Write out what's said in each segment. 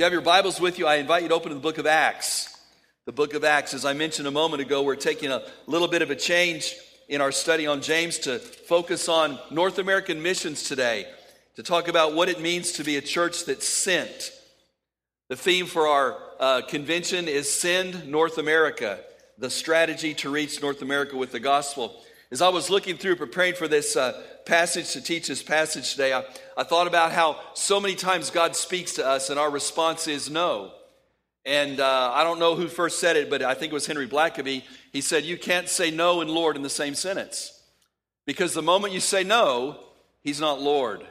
You have your Bibles with you, I invite you to open to the book of Acts. The book of Acts, as I mentioned a moment ago, we're taking a little bit of a change in our study on James to focus on North American missions today, to talk about what it means to be a church that's sent. The theme for our uh, convention is Send North America, the strategy to reach North America with the gospel. As I was looking through preparing for this uh, passage to teach this passage today, I, I thought about how so many times God speaks to us and our response is no. And uh, I don't know who first said it, but I think it was Henry Blackaby. He said, You can't say no and Lord in the same sentence. Because the moment you say no, He's not Lord.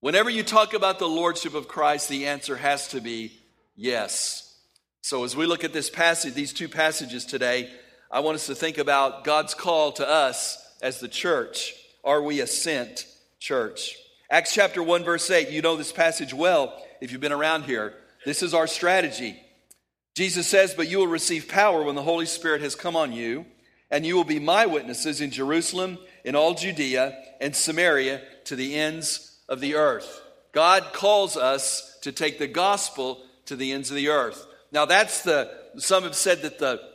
Whenever you talk about the Lordship of Christ, the answer has to be yes. So as we look at this passage, these two passages today, I want us to think about God's call to us as the church. Are we a sent church? Acts chapter 1, verse 8, you know this passage well if you've been around here. This is our strategy. Jesus says, But you will receive power when the Holy Spirit has come on you, and you will be my witnesses in Jerusalem, in all Judea, and Samaria, to the ends of the earth. God calls us to take the gospel to the ends of the earth. Now, that's the, some have said that the,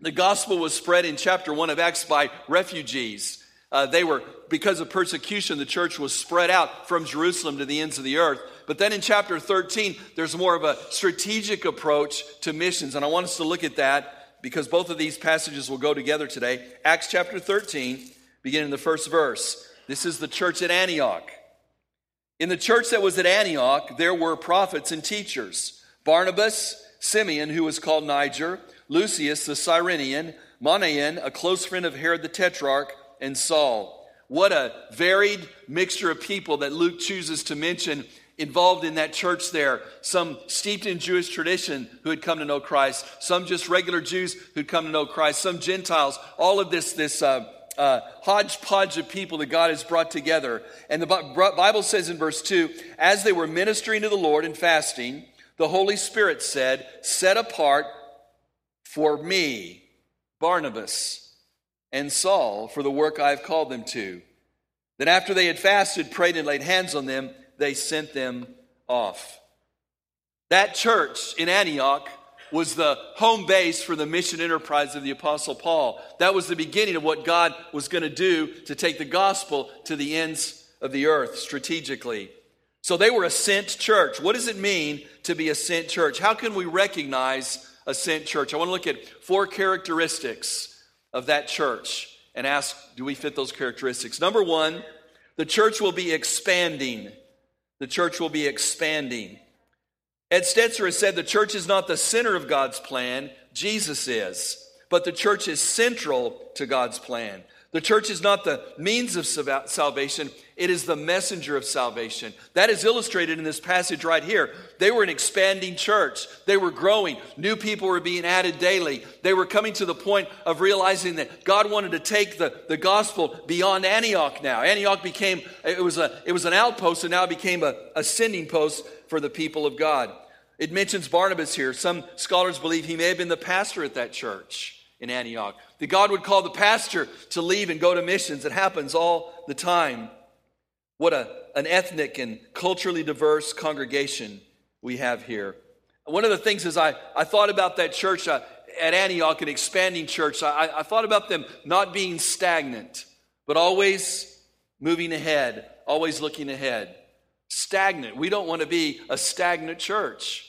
the gospel was spread in chapter 1 of Acts by refugees. Uh, they were, because of persecution, the church was spread out from Jerusalem to the ends of the earth. But then in chapter 13, there's more of a strategic approach to missions. And I want us to look at that because both of these passages will go together today. Acts chapter 13, beginning in the first verse. This is the church at Antioch. In the church that was at Antioch, there were prophets and teachers Barnabas, Simeon, who was called Niger, Lucius the Cyrenian, Manaen, a close friend of Herod the Tetrarch, and Saul. What a varied mixture of people that Luke chooses to mention involved in that church there. Some steeped in Jewish tradition who had come to know Christ, some just regular Jews who'd come to know Christ, some Gentiles, all of this, this uh, uh, hodgepodge of people that God has brought together. And the Bible says in verse 2 as they were ministering to the Lord and fasting, the Holy Spirit said, Set apart for me Barnabas and Saul for the work I have called them to. Then, after they had fasted, prayed, and laid hands on them, they sent them off. That church in Antioch was the home base for the mission enterprise of the Apostle Paul. That was the beginning of what God was going to do to take the gospel to the ends of the earth strategically. So they were a sent church. What does it mean to be a sent church? How can we recognize a sent church? I want to look at four characteristics of that church and ask do we fit those characteristics? Number one, the church will be expanding. The church will be expanding. Ed Stetzer has said the church is not the center of God's plan, Jesus is. But the church is central to God's plan. The church is not the means of salvation, it is the messenger of salvation. That is illustrated in this passage right here. They were an expanding church, they were growing. New people were being added daily. They were coming to the point of realizing that God wanted to take the, the gospel beyond Antioch now. Antioch became, it was, a, it was an outpost, and now it became a, a sending post for the people of God. It mentions Barnabas here. Some scholars believe he may have been the pastor at that church in Antioch. That God would call the pastor to leave and go to missions. It happens all the time. What a, an ethnic and culturally diverse congregation we have here. One of the things is I, I thought about that church uh, at Antioch, an expanding church. I, I thought about them not being stagnant, but always moving ahead, always looking ahead. Stagnant. We don't want to be a stagnant church.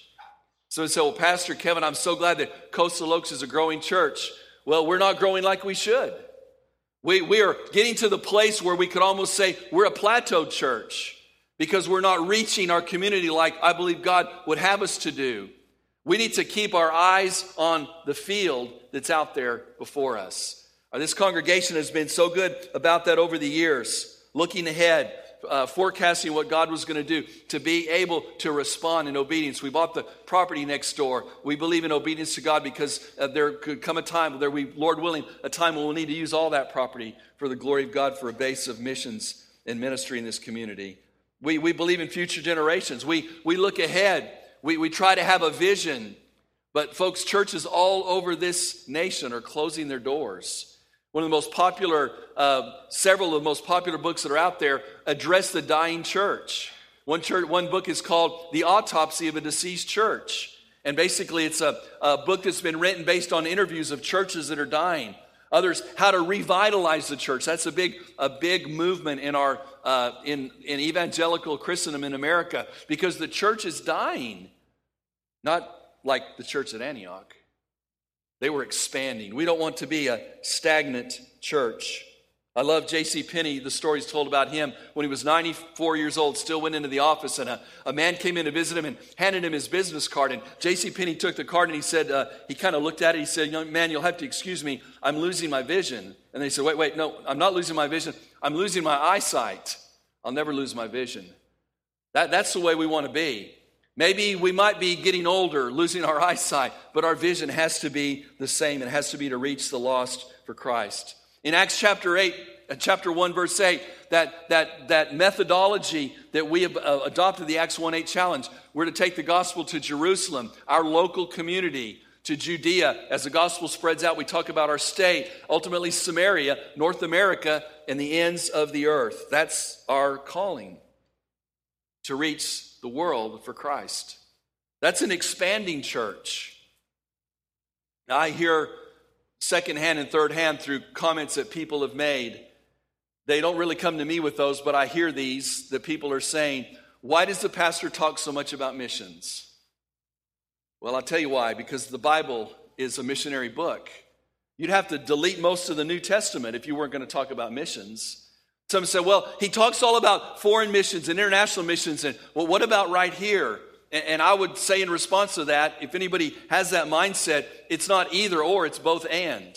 So said, well, Pastor Kevin, I'm so glad that Coastal Oaks is a growing church. Well, we're not growing like we should. We, we are getting to the place where we could almost say we're a plateaued church because we're not reaching our community like I believe God would have us to do. We need to keep our eyes on the field that's out there before us. This congregation has been so good about that over the years, looking ahead, uh, forecasting what God was going to do, to be able to respond in obedience. We bought the property next door. We believe in obedience to God because uh, there could come a time, there we, Lord willing, a time when we'll need to use all that property for the glory of God for a base of missions and ministry in this community. We, we believe in future generations. We, we look ahead. We, we try to have a vision. But, folks, churches all over this nation are closing their doors. One of the most popular, uh, several of the most popular books that are out there address the dying church. One, church, one book is called The Autopsy of a Deceased Church. And basically, it's a, a book that's been written based on interviews of churches that are dying. Others, how to revitalize the church. That's a big, a big movement in our uh, in, in evangelical Christendom in America because the church is dying. Not like the church at Antioch. They were expanding. We don't want to be a stagnant church. I love J.C. Penney, the stories told about him when he was 94 years old, still went into the office, and a, a man came in to visit him and handed him his business card. And J.C. Penney took the card and he said, uh, he kind of looked at it. He said, Young man, you'll have to excuse me. I'm losing my vision. And they said, Wait, wait, no, I'm not losing my vision. I'm losing my eyesight. I'll never lose my vision. That, that's the way we want to be. Maybe we might be getting older, losing our eyesight, but our vision has to be the same. It has to be to reach the lost for Christ. In Acts chapter 8, uh, chapter 1, verse 8, that, that, that methodology that we have uh, adopted, the Acts 1 8 challenge, we're to take the gospel to Jerusalem, our local community, to Judea. As the gospel spreads out, we talk about our state, ultimately Samaria, North America, and the ends of the earth. That's our calling to reach the world for Christ. That's an expanding church. Now, I hear secondhand and third hand through comments that people have made. They don't really come to me with those, but I hear these that people are saying, Why does the pastor talk so much about missions? Well, I'll tell you why because the Bible is a missionary book. You'd have to delete most of the New Testament if you weren't going to talk about missions. Some say, well, he talks all about foreign missions and international missions, and well, what about right here? And, and I would say in response to that, if anybody has that mindset, it's not either or, it's both and.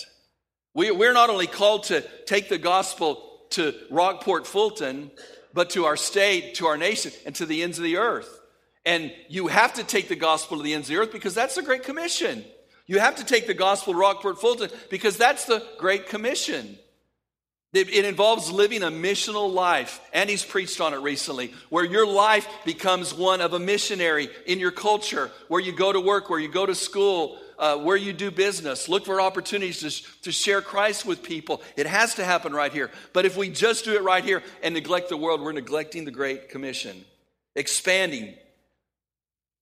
We, we're not only called to take the gospel to Rockport Fulton, but to our state, to our nation, and to the ends of the earth. And you have to take the gospel to the ends of the earth because that's the Great Commission. You have to take the gospel to Rockport Fulton because that's the Great Commission. It involves living a missional life. and he's preached on it recently, where your life becomes one of a missionary in your culture, where you go to work, where you go to school, uh, where you do business. Look for opportunities to, to share Christ with people. It has to happen right here. But if we just do it right here and neglect the world, we're neglecting the Great Commission. Expanding.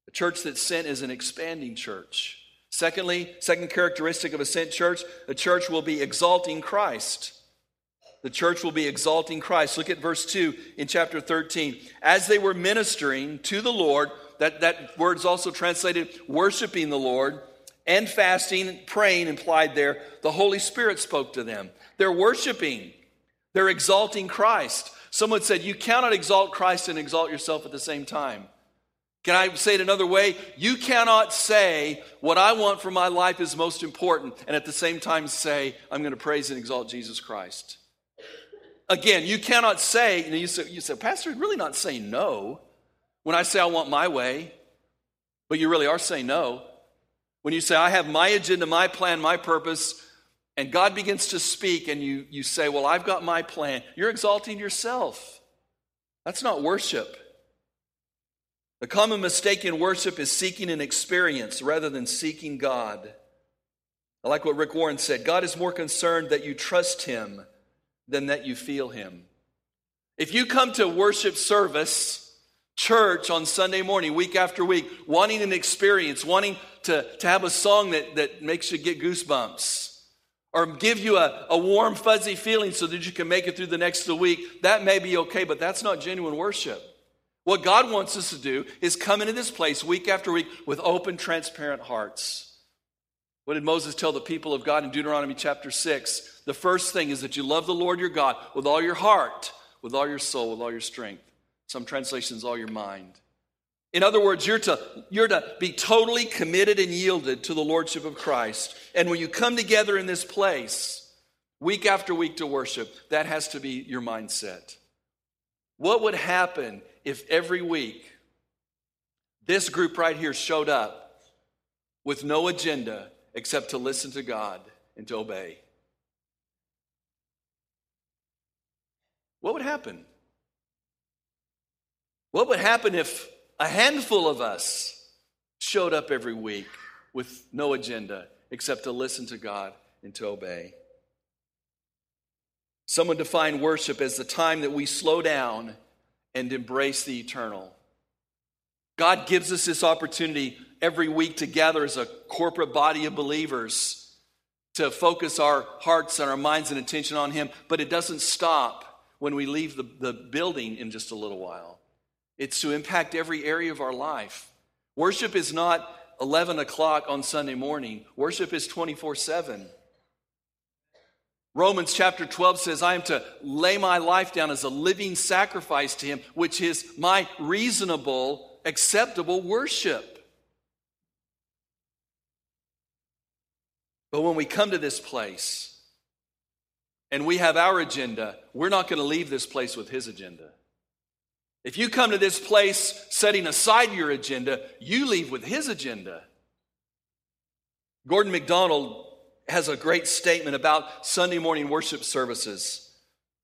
A church that's sent is an expanding church. Secondly, second characteristic of a sent church, a church will be exalting Christ the church will be exalting Christ. Look at verse 2 in chapter 13. As they were ministering to the Lord, that, that word is also translated worshiping the Lord, and fasting, and praying implied there, the Holy Spirit spoke to them. They're worshiping, they're exalting Christ. Someone said, You cannot exalt Christ and exalt yourself at the same time. Can I say it another way? You cannot say what I want for my life is most important and at the same time say, I'm going to praise and exalt Jesus Christ. Again, you cannot say, you, know, you, say, you say, Pastor, really not saying no when I say I want my way, but you really are saying no. When you say, I have my agenda, my plan, my purpose, and God begins to speak, and you, you say, Well, I've got my plan, you're exalting yourself. That's not worship. The common mistake in worship is seeking an experience rather than seeking God. I like what Rick Warren said God is more concerned that you trust Him than that you feel Him. If you come to worship service, church on Sunday morning, week after week, wanting an experience, wanting to, to have a song that, that makes you get goosebumps, or give you a, a warm, fuzzy feeling so that you can make it through the next week, that may be okay, but that's not genuine worship. What God wants us to do is come into this place week after week with open, transparent hearts. What did Moses tell the people of God in Deuteronomy chapter 6? The first thing is that you love the Lord your God with all your heart, with all your soul, with all your strength. Some translations, all your mind. In other words, you're to, you're to be totally committed and yielded to the Lordship of Christ. And when you come together in this place, week after week to worship, that has to be your mindset. What would happen if every week this group right here showed up with no agenda except to listen to God and to obey? What would happen? What would happen if a handful of us showed up every week with no agenda except to listen to God and to obey? Someone defined worship as the time that we slow down and embrace the eternal. God gives us this opportunity every week to gather as a corporate body of believers to focus our hearts and our minds and attention on Him, but it doesn't stop when we leave the, the building in just a little while. It's to impact every area of our life. Worship is not 11 o'clock on Sunday morning, worship is 24 7. Romans chapter 12 says, I am to lay my life down as a living sacrifice to Him, which is my reasonable, acceptable worship. But when we come to this place and we have our agenda, we're not going to leave this place with His agenda. If you come to this place setting aside your agenda, you leave with His agenda. Gordon MacDonald has a great statement about Sunday morning worship services.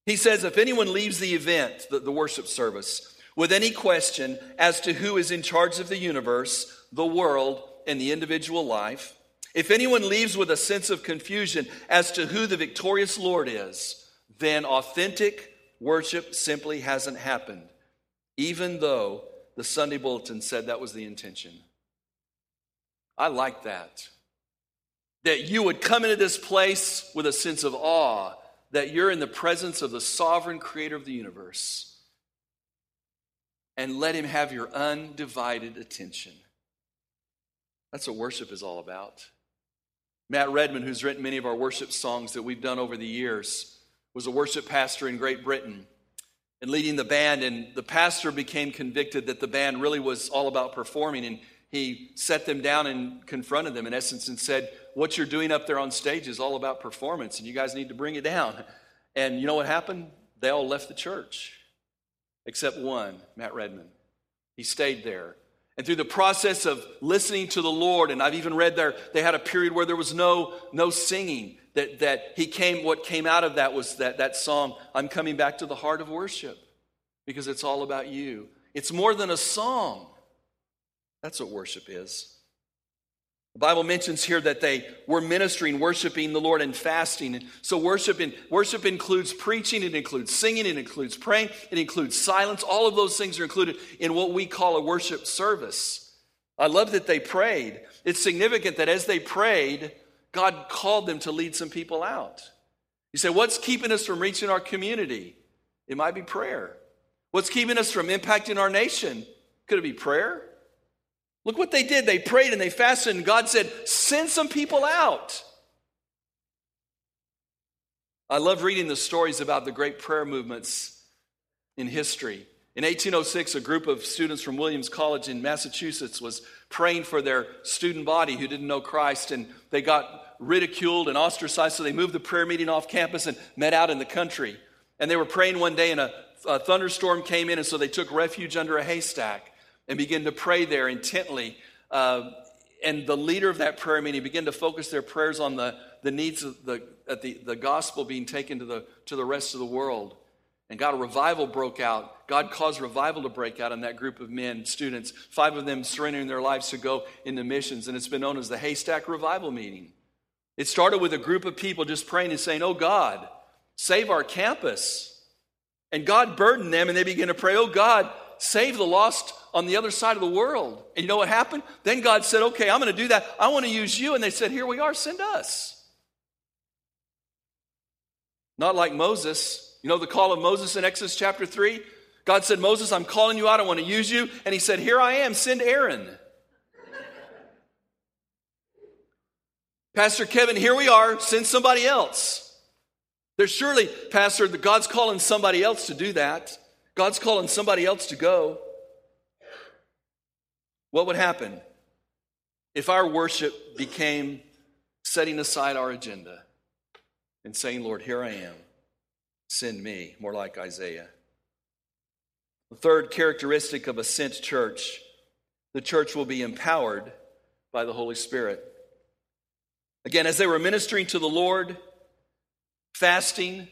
He says if anyone leaves the event, the, the, worship service, with any question as to who is in charge of the universe, the world, and the individual life, if anyone leaves with a sense of confusion as to who the victorious Lord is, then authentic worship simply hasn't happened, even though the Sunday bulletin said that was the intention. I like that. That you would come into this place with a sense of awe that you're in the presence of the sovereign creator of the universe and let him have your undivided attention. That's what worship is all about. Matt Redman, who's written many of our worship songs that we've done over the years, was a worship pastor in Great Britain and leading the band. And the pastor became convicted that the band really was all about performing. And he set them down and confronted them, in essence, and said, What you're doing up there on stage is all about performance, and you guys need to bring it down. And you know what happened? They all left the church, except one, Matt Redman. He stayed there. And through the process of listening to the Lord, and I've even read there, they had a period where there was no, no singing. That, that he came, what came out of that was that, that song, I'm coming back to the heart of worship because it's all about you. It's more than a song. That's what worship is. The Bible mentions here that they were ministering, worshiping the Lord, and fasting. so worship, in, worship includes preaching, it includes singing, it includes praying, it includes silence. All of those things are included in what we call a worship service. I love that they prayed. It's significant that as they prayed, God called them to lead some people out. You say, What's keeping us from reaching our community? It might be prayer. What's keeping us from impacting our nation? Could it be prayer? Look what they did. They prayed and they fasted, and God said, Send some people out. I love reading the stories about the great prayer movements in history. In 1806, a group of students from Williams College in Massachusetts was praying for their student body who didn't know Christ, and they got ridiculed and ostracized, so they moved the prayer meeting off campus and met out in the country. And they were praying one day, and a, a thunderstorm came in, and so they took refuge under a haystack and begin to pray there intently. Uh, and the leader of that prayer meeting began to focus their prayers on the, the needs of the, the, the gospel being taken to the, to the rest of the world. And God, a revival broke out. God caused revival to break out in that group of men, students, five of them surrendering their lives to go into missions. And it's been known as the Haystack Revival Meeting. It started with a group of people just praying and saying, Oh God, save our campus. And God burdened them, and they began to pray, Oh God, save the lost on the other side of the world. And you know what happened? Then God said, Okay, I'm going to do that. I want to use you. And they said, Here we are, send us. Not like Moses. You know the call of Moses in Exodus chapter 3? God said, Moses, I'm calling you out. I want to use you. And he said, Here I am, send Aaron. Pastor Kevin, here we are, send somebody else. There's surely, Pastor, that God's calling somebody else to do that. God's calling somebody else to go. What would happen if our worship became setting aside our agenda and saying, Lord, here I am, send me, more like Isaiah? The third characteristic of a sent church the church will be empowered by the Holy Spirit. Again, as they were ministering to the Lord, fasting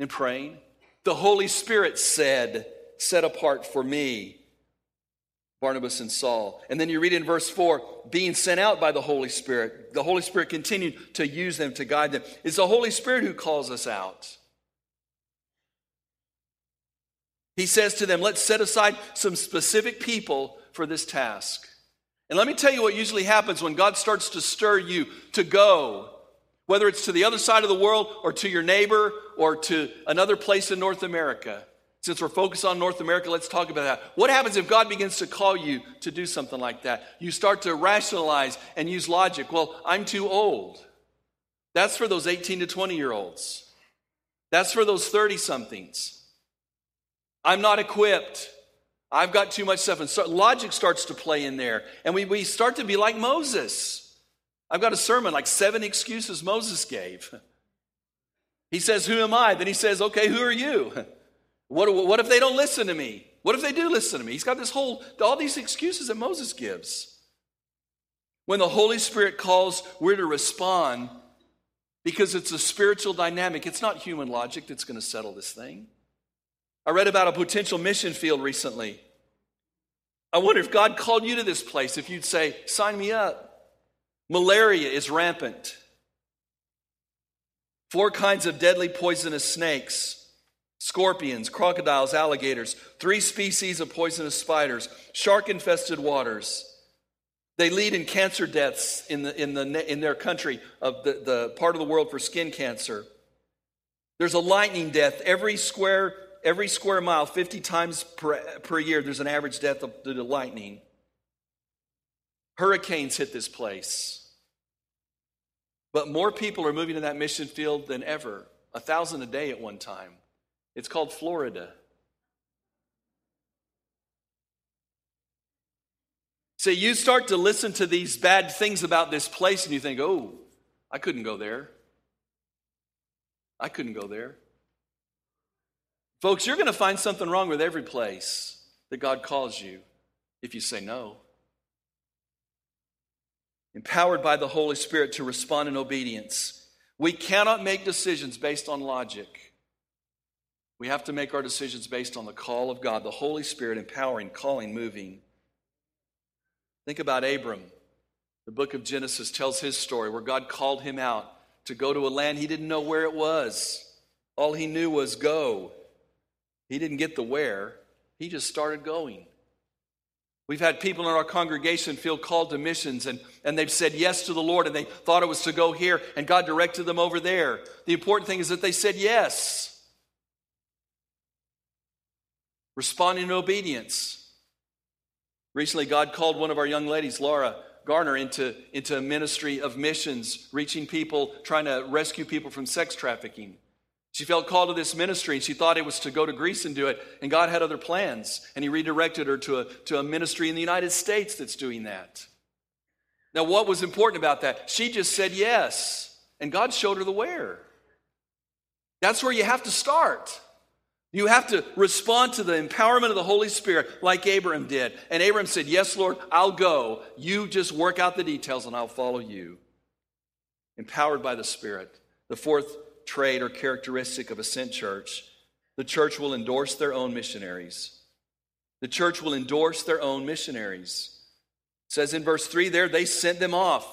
and praying, the Holy Spirit said, Set apart for me Barnabas and Saul. And then you read in verse 4 being sent out by the Holy Spirit. The Holy Spirit continued to use them, to guide them. It's the Holy Spirit who calls us out. He says to them, Let's set aside some specific people for this task. And let me tell you what usually happens when God starts to stir you to go, whether it's to the other side of the world or to your neighbor or to another place in North America. Since we're focused on North America, let's talk about that. What happens if God begins to call you to do something like that? You start to rationalize and use logic. Well, I'm too old. That's for those 18 to 20 year olds. That's for those 30 somethings. I'm not equipped. I've got too much stuff. And so logic starts to play in there. And we, we start to be like Moses. I've got a sermon like seven excuses Moses gave. He says, Who am I? Then he says, Okay, who are you? What, what if they don't listen to me? What if they do listen to me? He's got this whole, all these excuses that Moses gives. When the Holy Spirit calls, we're to respond because it's a spiritual dynamic. It's not human logic that's going to settle this thing. I read about a potential mission field recently. I wonder if God called you to this place, if you'd say, Sign me up. Malaria is rampant. Four kinds of deadly poisonous snakes scorpions, crocodiles, alligators, three species of poisonous spiders, shark infested waters. They lead in cancer deaths in, the, in, the, in their country of the, the part of the world for skin cancer. There's a lightning death every square, every square mile, 50 times per, per year. There's an average death due to lightning. Hurricanes hit this place. But more people are moving to that mission field than ever, a thousand a day at one time. It's called Florida. So you start to listen to these bad things about this place and you think, oh, I couldn't go there. I couldn't go there. Folks, you're going to find something wrong with every place that God calls you if you say no. Empowered by the Holy Spirit to respond in obedience. We cannot make decisions based on logic. We have to make our decisions based on the call of God, the Holy Spirit empowering, calling, moving. Think about Abram. The book of Genesis tells his story where God called him out to go to a land he didn't know where it was. All he knew was go. He didn't get the where, he just started going. We've had people in our congregation feel called to missions and, and they've said yes to the Lord and they thought it was to go here and God directed them over there. The important thing is that they said yes. responding in obedience. Recently, God called one of our young ladies, Laura Garner, into, into a ministry of missions, reaching people, trying to rescue people from sex trafficking. She felt called to this ministry and she thought it was to go to Greece and do it, and God had other plans, and He redirected her to a, to a ministry in the United States that's doing that. Now, what was important about that? She just said yes, and God showed her the where. That's where you have to start. You have to respond to the empowerment of the Holy Spirit like Abraham did. And Abraham said, Yes, Lord, I'll go. You just work out the details and I'll follow you. Empowered by the Spirit. The fourth trait or characteristic of a sent church the church will endorse their own missionaries. The church will endorse their own missionaries. It says in verse 3 there, they sent them off.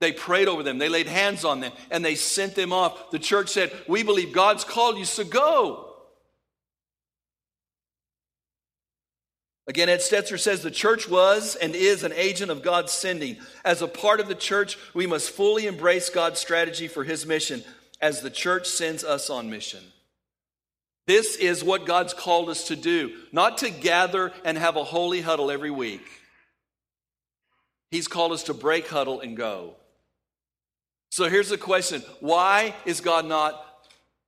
They prayed over them, they laid hands on them, and they sent them off. The church said, We believe God's called you, so go. Again, Ed Stetzer says the church was and is an agent of God's sending. As a part of the church, we must fully embrace God's strategy for his mission as the church sends us on mission. This is what God's called us to do, not to gather and have a holy huddle every week. He's called us to break huddle and go. So here's the question why is God not,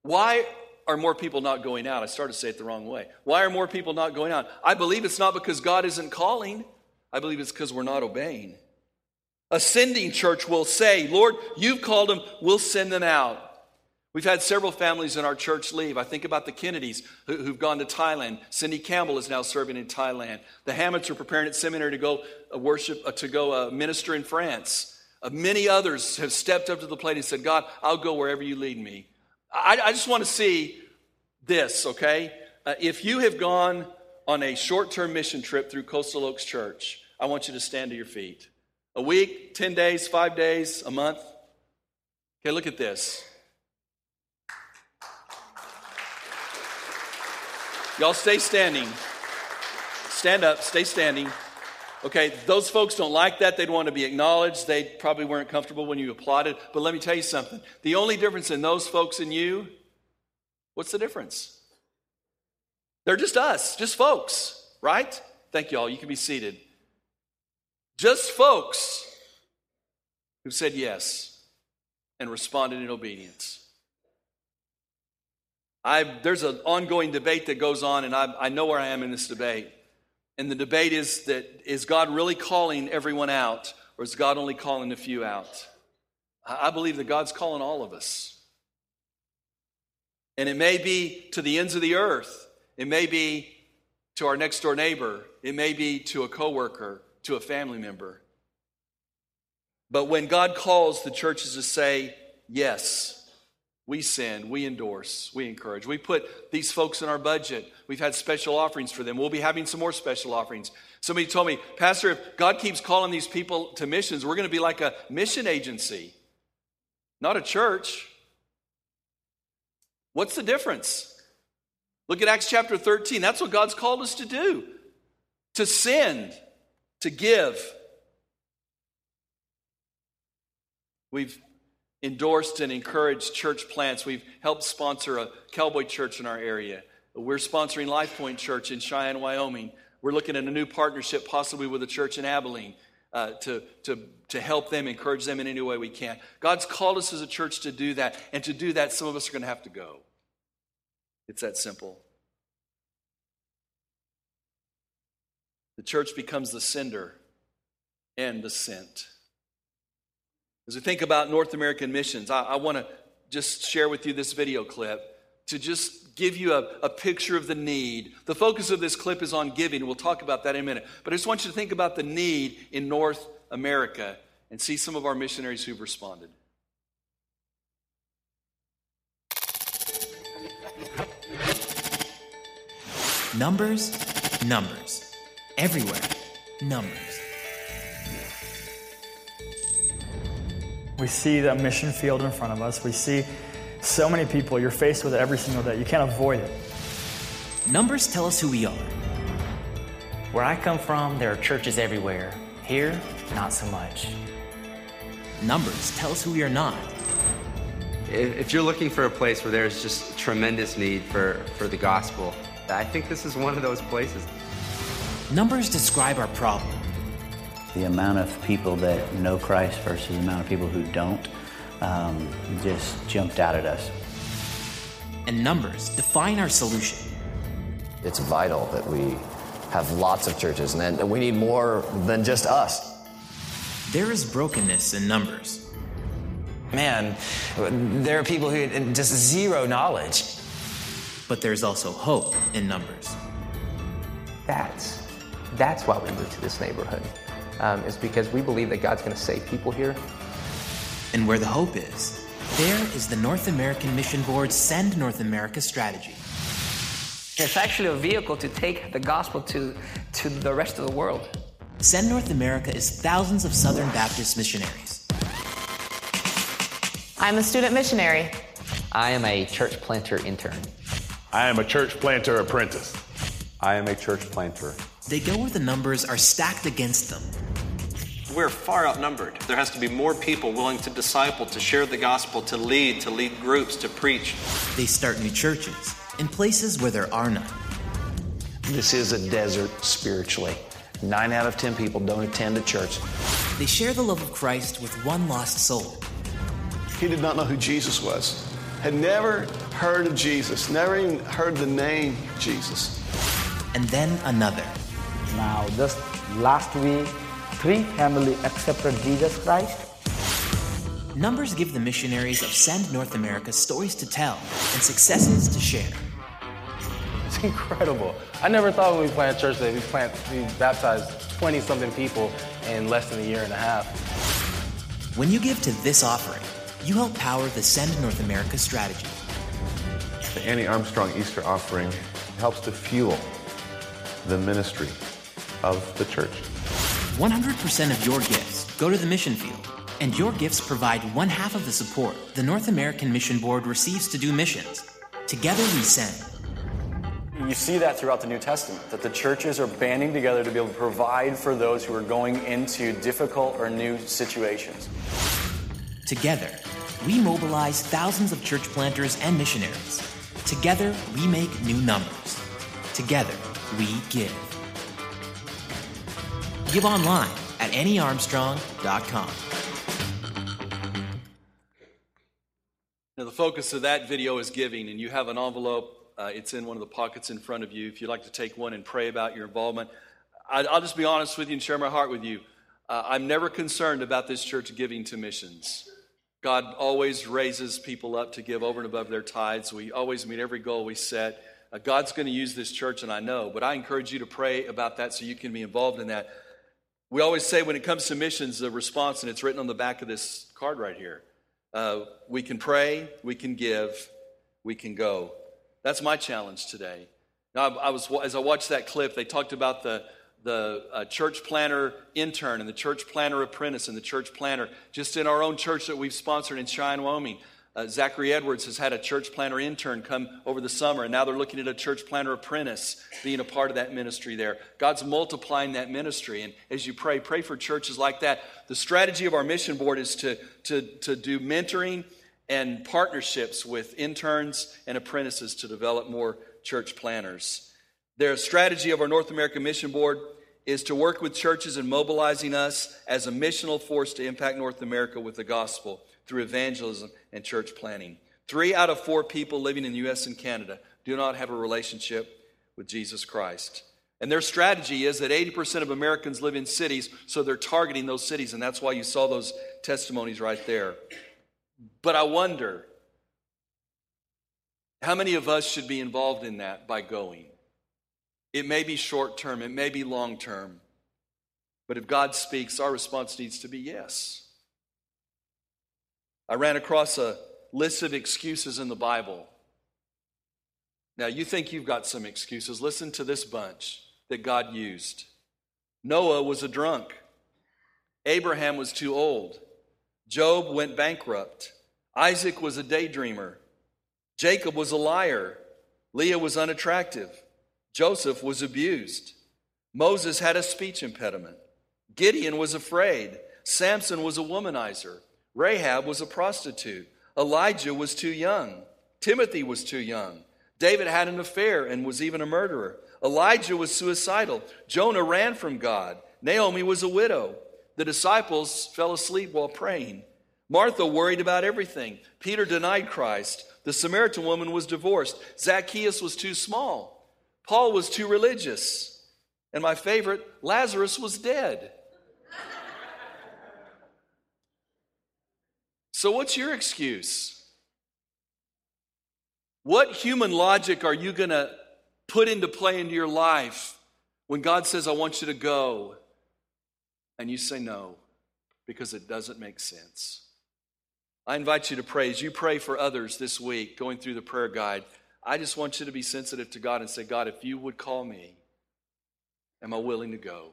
why are more people not going out? I started to say it the wrong way. Why are more people not going out? I believe it's not because God isn't calling, I believe it's because we're not obeying. Ascending church will say, Lord, you've called them, we'll send them out. We've had several families in our church leave. I think about the Kennedys who, have gone to Thailand. Cindy Campbell is now serving in Thailand. The Hammets are preparing at seminary to go uh, worship, uh, to go uh, minister in France. Many others have stepped up to the plate and said, God, I'll go wherever you lead me. I, I just want to see this, okay? Uh, if you have gone on a short term mission trip through Coastal Oaks Church, I want you to stand to your feet. A week, 10 days, five days, a month. Okay, look at this. Y'all stay standing. Stand up, stay standing. Okay, those folks don't like that. They'd want to be acknowledged. They probably weren't comfortable when you applauded. But let me tell you something. The only difference in those folks and you, what's the difference? They're just us, just folks, right? Thank you all. You can be seated. Just folks who said yes and responded in obedience. I, there's an ongoing debate that goes on, and I, I know where I am in this debate. And the debate is that is God really calling everyone out, or is God only calling a few out? I believe that God's calling all of us. And it may be to the ends of the earth, it may be to our next door neighbor, it may be to a coworker, to a family member. But when God calls the churches to say, yes, we send, we endorse, we encourage. We put these folks in our budget. We've had special offerings for them. We'll be having some more special offerings. Somebody told me, Pastor, if God keeps calling these people to missions, we're going to be like a mission agency, not a church. What's the difference? Look at Acts chapter 13. That's what God's called us to do to send, to give. We've endorsed and encouraged church plants. We've helped sponsor a cowboy church in our area. We're sponsoring Life Point Church in Cheyenne, Wyoming. We're looking at a new partnership, possibly with a church in Abilene, uh, to, to, to help them, encourage them in any way we can. God's called us as a church to do that. And to do that, some of us are going to have to go. It's that simple. The church becomes the sender and the sent. As we think about North American missions, I, I want to just share with you this video clip to just give you a, a, picture of the need. The focus of this clip is on giving. We'll talk about that in a minute. But I just want you to think about the need in North America and see some of our missionaries who've responded. Numbers, numbers. Everywhere, numbers. We see the mission field in front of us. We see so many people. You're faced with it every single day. You can't avoid it. Numbers tell us who we are. Where I come from, there are churches everywhere. Here, not so much. Numbers tell us who we are not. If you're looking for a place where there's just tremendous need for, for the gospel, I think this is one of those places. Numbers describe our problem the amount of people that know Christ versus the amount of people who don't um, just jumped out at us. And numbers define our solution. It's vital that we have lots of churches, and we need more than just us. There is brokenness in numbers. Man, there are people who just zero knowledge. But there's also hope in numbers. That's that's why we moved to this neighborhood um, is because we believe that God's going to save people here. And where the hope is, there is the North American Mission Board's Send North America strategy. It's actually a vehicle to take the gospel to, to the rest of the world. Send North America is thousands of Southern Baptist missionaries. I'm a student missionary. I am a church planter intern. I am a church planter apprentice. I am a church planter. They go where the numbers are stacked against them. We're far outnumbered. There has to be more people willing to disciple, to share the gospel, to lead, to lead groups, to preach. They start new churches in places where there are none. This is a desert spiritually. Nine out of ten people don't attend a church. They share the love of Christ with one lost soul. He did not know who Jesus was, had never heard of Jesus, never even heard the name Jesus and then another. Now, just last week, three family accepted Jesus Christ. Numbers give the missionaries of Send North America stories to tell and successes to share. It's incredible. I never thought when we planted church that we plant we baptized 20 something people in less than a year and a half. When you give to this offering, you help power the Send North America strategy. The Annie Armstrong Easter offering helps to fuel the ministry of the church. 100% of your gifts go to the mission field, and your gifts provide one half of the support the North American Mission Board receives to do missions. Together we send. You see that throughout the New Testament, that the churches are banding together to be able to provide for those who are going into difficult or new situations. Together, we mobilize thousands of church planters and missionaries. Together, we make new numbers. Together, we give. Give online at anniearmstrong.com. Now, the focus of that video is giving, and you have an envelope. Uh, it's in one of the pockets in front of you. If you'd like to take one and pray about your involvement, I, will just be honest with you and share my heart with you. Uh, I'm never concerned about this church giving to missions. God always raises people up to give over and above their tithes. We always meet every goal we set. Uh, God's going to use this church, and I know, but I encourage you to pray about that so you can be involved in that. We always say when it comes to missions, the response, and it's written on the back of this card right here uh, we can pray, we can give, we can go. That's my challenge today. Now, I, was, as I watched that clip, they talked about the, the uh, church planner intern and the church planner apprentice and the church planner just in our own church that we've sponsored in Cheyenne, Wyoming. Uh, Zachary Edwards has had a church planter intern come over the summer, and now they're looking at a church planter apprentice being a part of that ministry there. God's multiplying that ministry. And as you pray, pray for churches like that. The strategy of our mission board is to, to, to do mentoring and partnerships with interns and apprentices to develop more church planners. Their strategy of our North American Mission Board is to work with churches in mobilizing us as a missional force to impact North America with the gospel through evangelism and church planning. Three out of four people living in the U.S. and Canada do not have a relationship with Jesus Christ. And their strategy is that 80% of Americans live in cities, so they're targeting those cities, and that's why you saw those testimonies right there. But I wonder how many of us should be involved in that by going? It may be short term, it may be long term, but if God speaks, our response needs to be yes. I ran across a list of excuses in the Bible. Now, you think you've got some excuses. Listen to this bunch that God used. Noah was a drunk, Abraham was too old, Job went bankrupt, Isaac was a daydreamer, Jacob was a liar, Leah was unattractive, Joseph was abused, Moses had a speech impediment, Gideon was afraid, Samson was a womanizer. Rahab was a prostitute. Elijah was too young. Timothy was too young. David had an affair and was even a murderer. Elijah was suicidal. Jonah ran from God. Naomi was a widow. The disciples fell asleep while praying. Martha worried about everything. Peter denied Christ. The Samaritan woman was divorced. Zacchaeus was too small. Paul was too religious. And my favorite, Lazarus was dead. So, what's your excuse? What human logic are you going to put into play into your life when God says, I want you to go? And you say no because it doesn't make sense. I invite you to pray. As you pray for others this week, going through the prayer guide, I just want you to be sensitive to God and say, God, if you would call me, am I willing to go?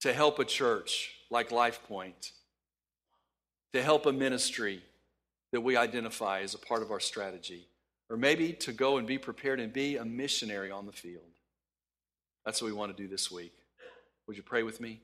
To help a church like Life Point to help a ministry that we identify as a part of our strategy, or maybe to go and be prepared and be a missionary on the field. That's what we want to do this week. Would you pray with me?